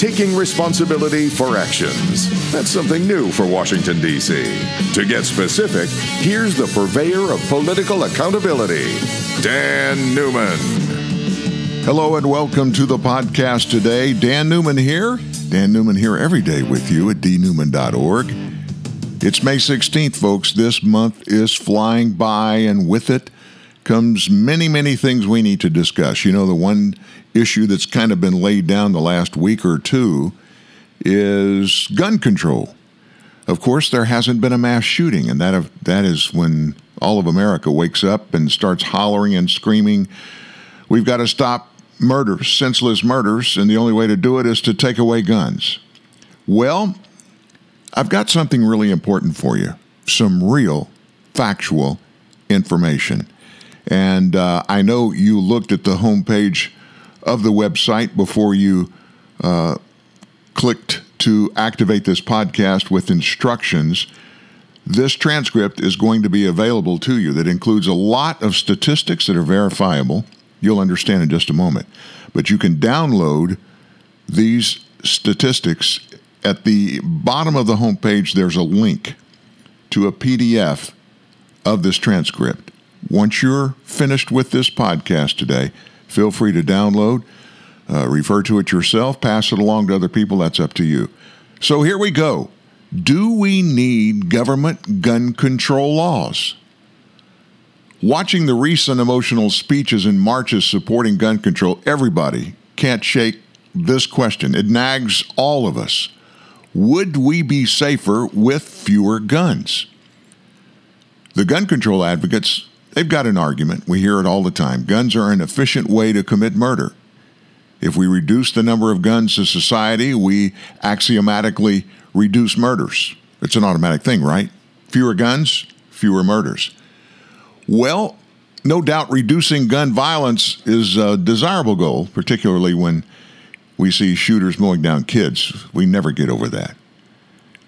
taking responsibility for actions. That's something new for Washington, D.C. To get specific, here's the purveyor of political accountability, Dan Newman. Hello and welcome to the podcast today. Dan Newman here. Dan Newman here every day with you at dnewman.org. It's May 16th, folks. This month is flying by, and with it comes many, many things we need to discuss. You know, the one issue that's kind of been laid down the last week or two is gun control. Of course, there hasn't been a mass shooting, and that, that is when all of America wakes up and starts hollering and screaming, We've got to stop murders, senseless murders, and the only way to do it is to take away guns. Well, I've got something really important for you some real, factual information. And uh, I know you looked at the homepage of the website before you uh, clicked to activate this podcast with instructions. This transcript is going to be available to you that includes a lot of statistics that are verifiable. You'll understand in just a moment. But you can download these statistics. At the bottom of the homepage, there's a link to a PDF of this transcript. Once you're finished with this podcast today, Feel free to download, uh, refer to it yourself, pass it along to other people. That's up to you. So here we go. Do we need government gun control laws? Watching the recent emotional speeches and marches supporting gun control, everybody can't shake this question. It nags all of us. Would we be safer with fewer guns? The gun control advocates They've got an argument. We hear it all the time. Guns are an efficient way to commit murder. If we reduce the number of guns in society, we axiomatically reduce murders. It's an automatic thing, right? Fewer guns, fewer murders. Well, no doubt reducing gun violence is a desirable goal, particularly when we see shooters mowing down kids. We never get over that.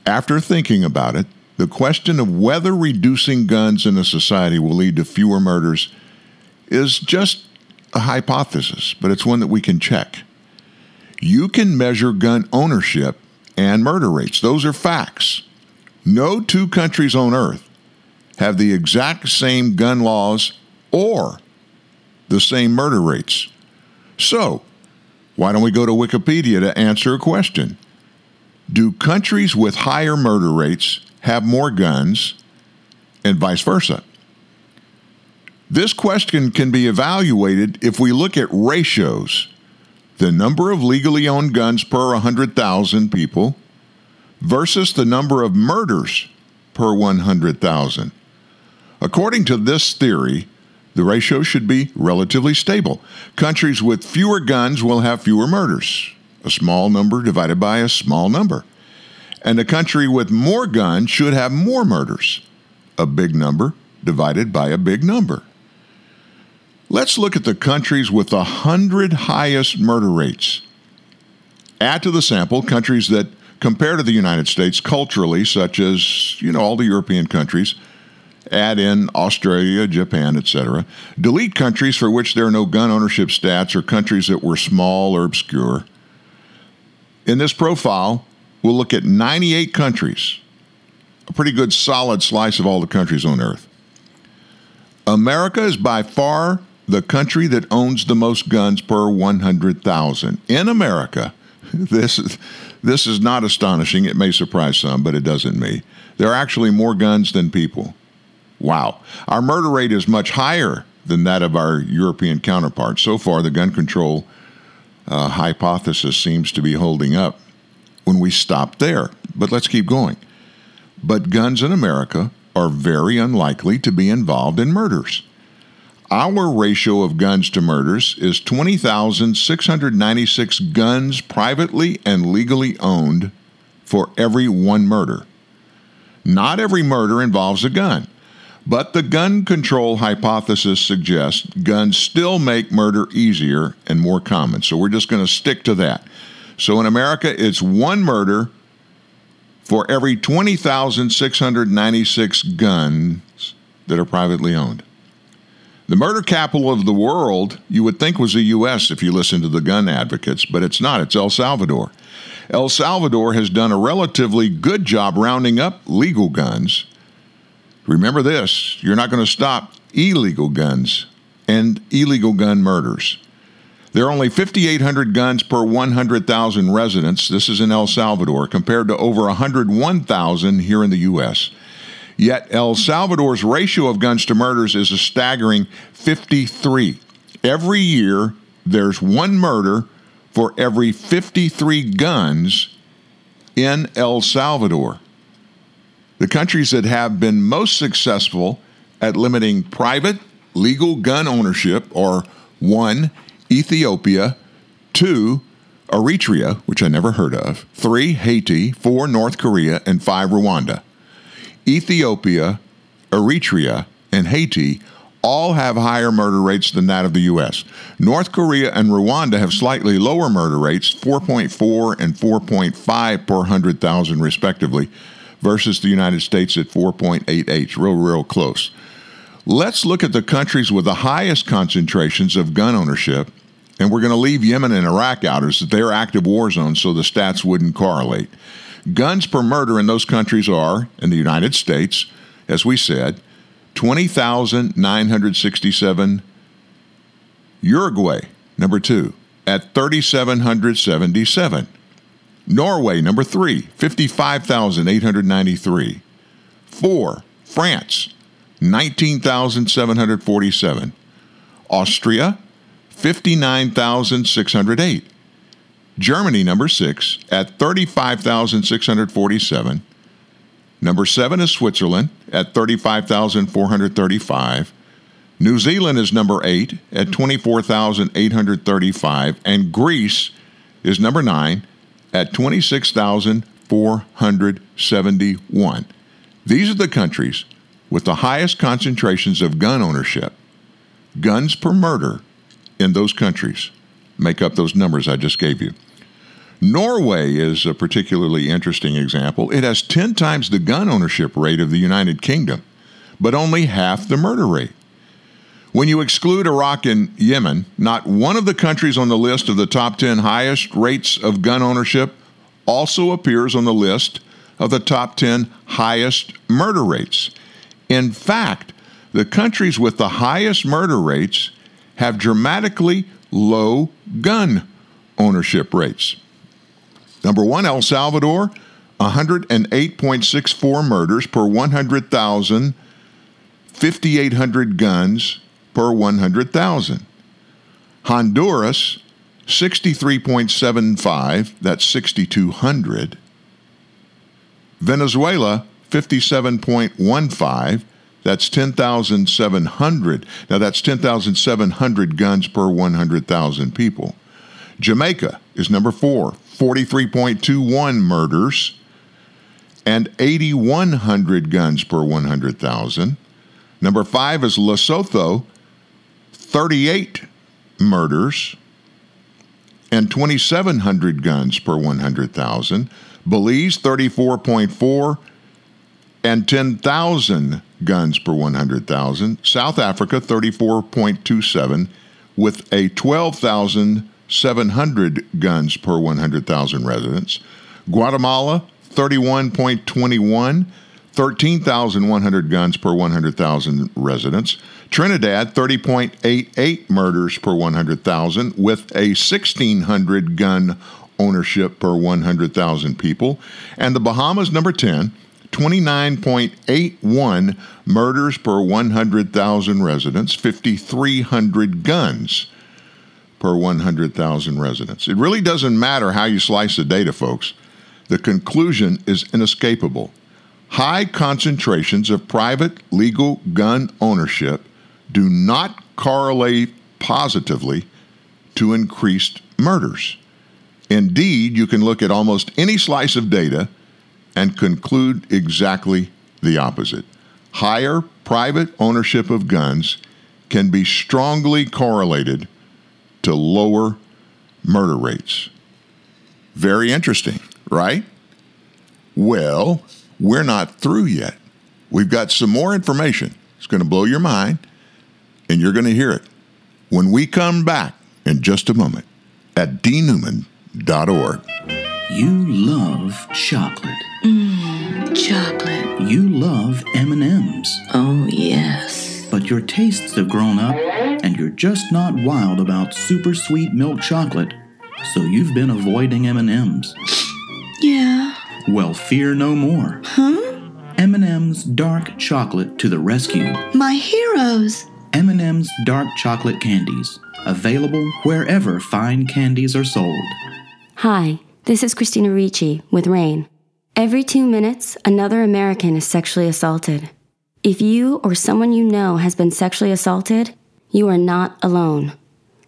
After thinking about it, the question of whether reducing guns in a society will lead to fewer murders is just a hypothesis, but it's one that we can check. You can measure gun ownership and murder rates, those are facts. No two countries on earth have the exact same gun laws or the same murder rates. So, why don't we go to Wikipedia to answer a question? Do countries with higher murder rates have more guns, and vice versa. This question can be evaluated if we look at ratios the number of legally owned guns per 100,000 people versus the number of murders per 100,000. According to this theory, the ratio should be relatively stable. Countries with fewer guns will have fewer murders, a small number divided by a small number. And a country with more guns should have more murders, a big number divided by a big number. Let's look at the countries with the 100 highest murder rates. Add to the sample countries that compare to the United States culturally, such as, you know, all the European countries. Add in Australia, Japan, etc. Delete countries for which there are no gun ownership stats or countries that were small or obscure. In this profile, We'll look at 98 countries, a pretty good solid slice of all the countries on earth. America is by far the country that owns the most guns per 100,000. In America, this is, this is not astonishing. It may surprise some, but it doesn't me. There are actually more guns than people. Wow. Our murder rate is much higher than that of our European counterparts. So far, the gun control uh, hypothesis seems to be holding up when we stop there. But let's keep going. But guns in America are very unlikely to be involved in murders. Our ratio of guns to murders is 20,696 guns privately and legally owned for every one murder. Not every murder involves a gun, but the gun control hypothesis suggests guns still make murder easier and more common. So we're just going to stick to that. So in America, it's one murder for every 20,696 guns that are privately owned. The murder capital of the world, you would think was the U.S. if you listen to the gun advocates, but it's not. It's El Salvador. El Salvador has done a relatively good job rounding up legal guns. Remember this you're not going to stop illegal guns and illegal gun murders. There are only 5,800 guns per 100,000 residents. This is in El Salvador, compared to over 101,000 here in the U.S. Yet El Salvador's ratio of guns to murders is a staggering 53. Every year, there's one murder for every 53 guns in El Salvador. The countries that have been most successful at limiting private legal gun ownership are one, Ethiopia, two, Eritrea, which I never heard of, three, Haiti, four, North Korea, and five, Rwanda. Ethiopia, Eritrea, and Haiti all have higher murder rates than that of the U.S. North Korea and Rwanda have slightly lower murder rates, 4.4 and 4.5 per 100,000 respectively, versus the United States at 4.88, real, real close. Let's look at the countries with the highest concentrations of gun ownership and we're going to leave Yemen and Iraq out as they're active war zones so the stats wouldn't correlate. Guns per murder in those countries are, in the United States, as we said, 20,967. Uruguay, number two, at 3,777. Norway, number three, 55,893. Four, France, 19,747. Austria, 59,608. Germany, number six, at 35,647. Number seven is Switzerland at 35,435. New Zealand is number eight at 24,835. And Greece is number nine at 26,471. These are the countries with the highest concentrations of gun ownership. Guns per murder in those countries make up those numbers I just gave you. Norway is a particularly interesting example. It has 10 times the gun ownership rate of the United Kingdom, but only half the murder rate. When you exclude Iraq and Yemen, not one of the countries on the list of the top 10 highest rates of gun ownership also appears on the list of the top 10 highest murder rates. In fact, the countries with the highest murder rates have dramatically low gun ownership rates. Number one, El Salvador, 108.64 murders per 100,000, 5,800 guns per 100,000. Honduras, 63.75, that's 6,200. Venezuela, 57.15, that's 10,700. Now, that's 10,700 guns per 100,000 people. Jamaica is number four, 43.21 murders and 8,100 guns per 100,000. Number five is Lesotho, 38 murders and 2,700 guns per 100,000. Belize, 34.4 and 10,000 guns per 100,000. South Africa, 34.27, with a 12,700 guns per 100,000 residents. Guatemala, 31.21, 13,100 guns per 100,000 residents. Trinidad, 30.88 murders per 100,000, with a 1,600 gun ownership per 100,000 people. And the Bahamas, number 10, 29.81 murders per 100,000 residents, 5,300 guns per 100,000 residents. It really doesn't matter how you slice the data, folks. The conclusion is inescapable. High concentrations of private legal gun ownership do not correlate positively to increased murders. Indeed, you can look at almost any slice of data and conclude exactly the opposite. Higher private ownership of guns can be strongly correlated to lower murder rates. Very interesting, right? Well, we're not through yet. We've got some more information. It's going to blow your mind and you're going to hear it when we come back in just a moment at dnewman.org. You love chocolate. Mmm, chocolate. You love M&Ms. Oh, yes. But your tastes have grown up and you're just not wild about super sweet milk chocolate. So you've been avoiding M&Ms. Yeah. Well, fear no more. Huh? M&M's dark chocolate to the rescue. My heroes. M&M's dark chocolate candies, available wherever fine candies are sold. Hi, this is Christina Ricci with RAINN. Every two minutes, another American is sexually assaulted. If you or someone you know has been sexually assaulted, you are not alone.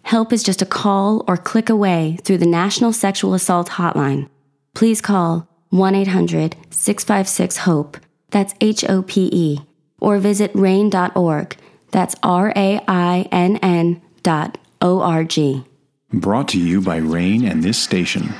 Help is just a call or click away through the National Sexual Assault Hotline. Please call 1 800 656 HOPE, that's H O P E, or visit rainn.org, that's R A I N N dot O R G. Brought to you by RAINN and this station.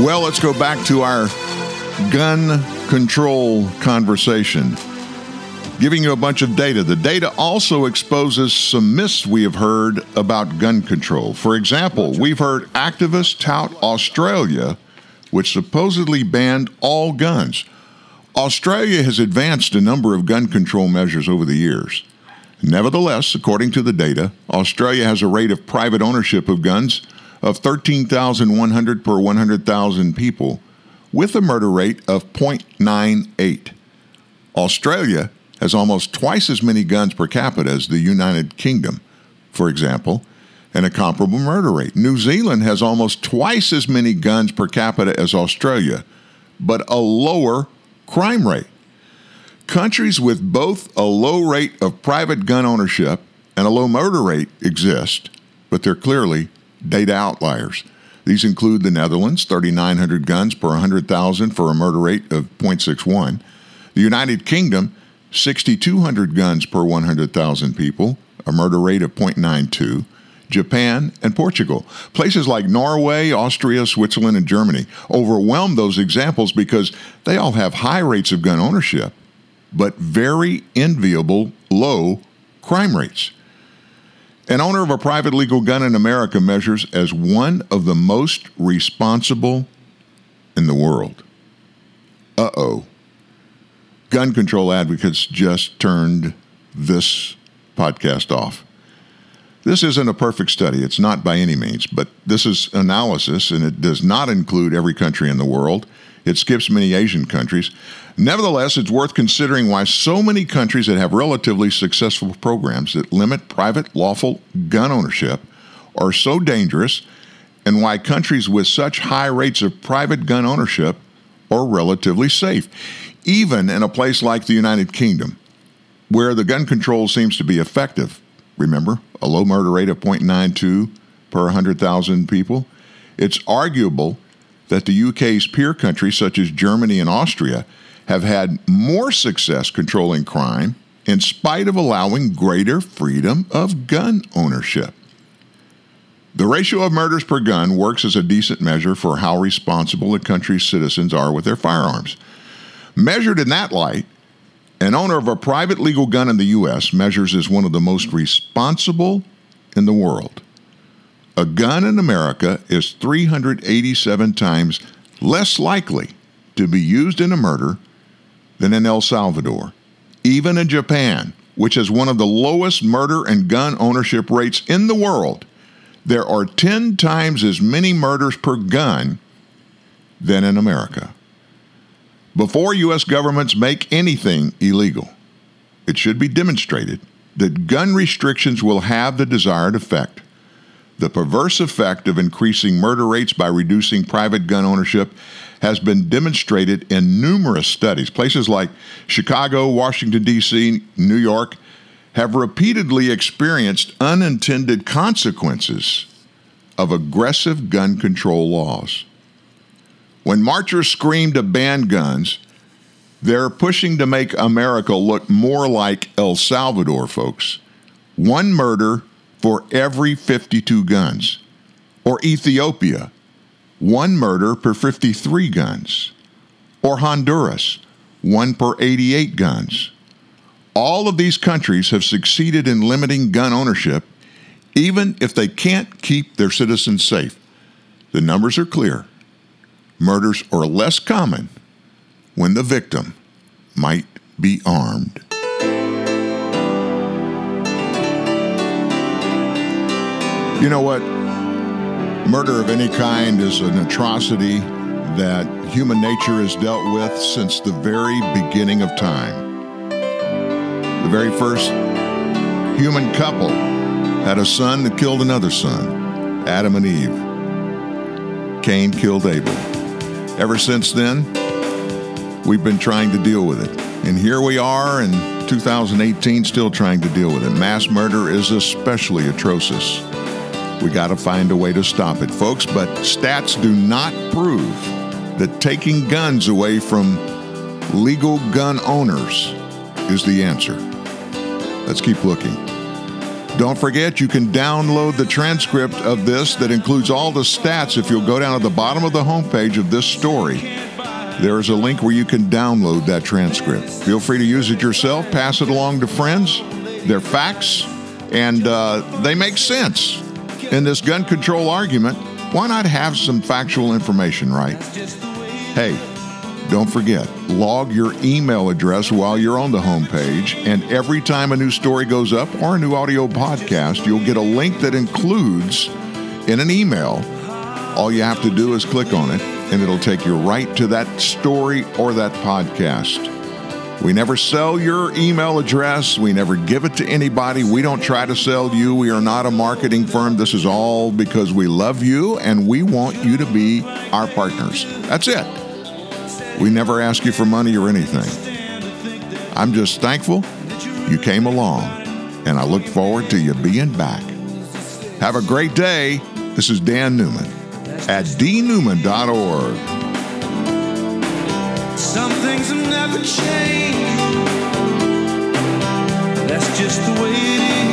Well, let's go back to our gun control conversation. Giving you a bunch of data. The data also exposes some myths we have heard about gun control. For example, we've heard activists tout Australia, which supposedly banned all guns. Australia has advanced a number of gun control measures over the years. Nevertheless, according to the data, Australia has a rate of private ownership of guns of 13,100 per 100,000 people, with a murder rate of 0.98. Australia has almost twice as many guns per capita as the United Kingdom, for example, and a comparable murder rate. New Zealand has almost twice as many guns per capita as Australia, but a lower crime rate. Countries with both a low rate of private gun ownership and a low murder rate exist, but they're clearly data outliers. These include the Netherlands, 3,900 guns per 100,000 for a murder rate of 0.61. The United Kingdom, 6,200 guns per 100,000 people, a murder rate of 0.92. Japan and Portugal. Places like Norway, Austria, Switzerland, and Germany overwhelm those examples because they all have high rates of gun ownership, but very enviable low crime rates. An owner of a private legal gun in America measures as one of the most responsible in the world. Uh oh. Gun control advocates just turned this podcast off. This isn't a perfect study, it's not by any means, but this is analysis and it does not include every country in the world. It skips many Asian countries. Nevertheless, it's worth considering why so many countries that have relatively successful programs that limit private lawful gun ownership are so dangerous and why countries with such high rates of private gun ownership are relatively safe, even in a place like the United Kingdom, where the gun control seems to be effective. Remember, a low murder rate of 0.92 per 100,000 people. It's arguable that the UK's peer countries, such as Germany and Austria, have had more success controlling crime in spite of allowing greater freedom of gun ownership. The ratio of murders per gun works as a decent measure for how responsible a country's citizens are with their firearms. Measured in that light, an owner of a private legal gun in the U.S. measures as one of the most responsible in the world. A gun in America is 387 times less likely to be used in a murder than in El Salvador. Even in Japan, which has one of the lowest murder and gun ownership rates in the world, there are 10 times as many murders per gun than in America. Before U.S. governments make anything illegal, it should be demonstrated that gun restrictions will have the desired effect. The perverse effect of increasing murder rates by reducing private gun ownership has been demonstrated in numerous studies. Places like Chicago, Washington, D.C., New York have repeatedly experienced unintended consequences of aggressive gun control laws. When marchers screamed to ban guns, They're pushing to make America look more like El Salvador, folks. One murder for every 52 guns. Or Ethiopia, one murder per 53 guns. Or Honduras, one per 88 guns. All of these countries have succeeded in limiting gun ownership, even if they can't keep their citizens safe. The numbers are clear. Murders are less common when the victim might be armed. You know what? Murder of any kind is an atrocity that human nature has dealt with since the very beginning of time. The very first human couple had a son that killed another son, Adam and Eve. Cain killed Abel. Ever since then, we've been trying to deal with it. And here we are in 2018 still trying to deal with it. Mass murder is especially atrocious. We got to find a way to stop it, folks, but stats do not prove that taking guns away from legal gun owners is the answer. Let's keep looking. Don't forget, you can download the transcript of this that includes all the stats if you'll go down to the bottom of the homepage of this story. There is a link where you can download that transcript. Feel free to use it yourself, pass it along to friends. They're facts, and uh, they make sense in this gun control argument, why not have some factual information, right? Hey, don't forget, log your email address while you're on the homepage, and every time a new story goes up or a new audio podcast, you'll get a link that includes in an email. All you have to do is click on it, and it'll take you right to that story or that podcast. We never sell your email address. We never give it to anybody. We don't try to sell you. We are not a marketing firm. This is all because we love you and we want you to be our partners. That's it. We never ask you for money or anything. I'm just thankful you came along, and I look forward to you being back. Have a great day. This is Dan Newman at dnewman.org. Some things have never changed. That's just the way it is.